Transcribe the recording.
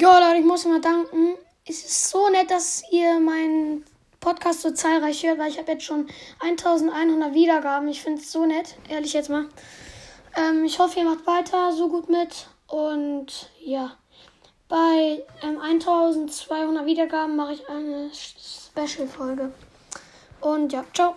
Ja, Leute, ich muss mal danken. Es ist so nett, dass ihr meinen Podcast so zahlreich hört, weil ich habe jetzt schon 1100 Wiedergaben. Ich finde es so nett, ehrlich jetzt mal. Ähm, ich hoffe, ihr macht weiter so gut mit. Und ja, bei ähm, 1200 Wiedergaben mache ich eine Special-Folge. Und ja, ciao.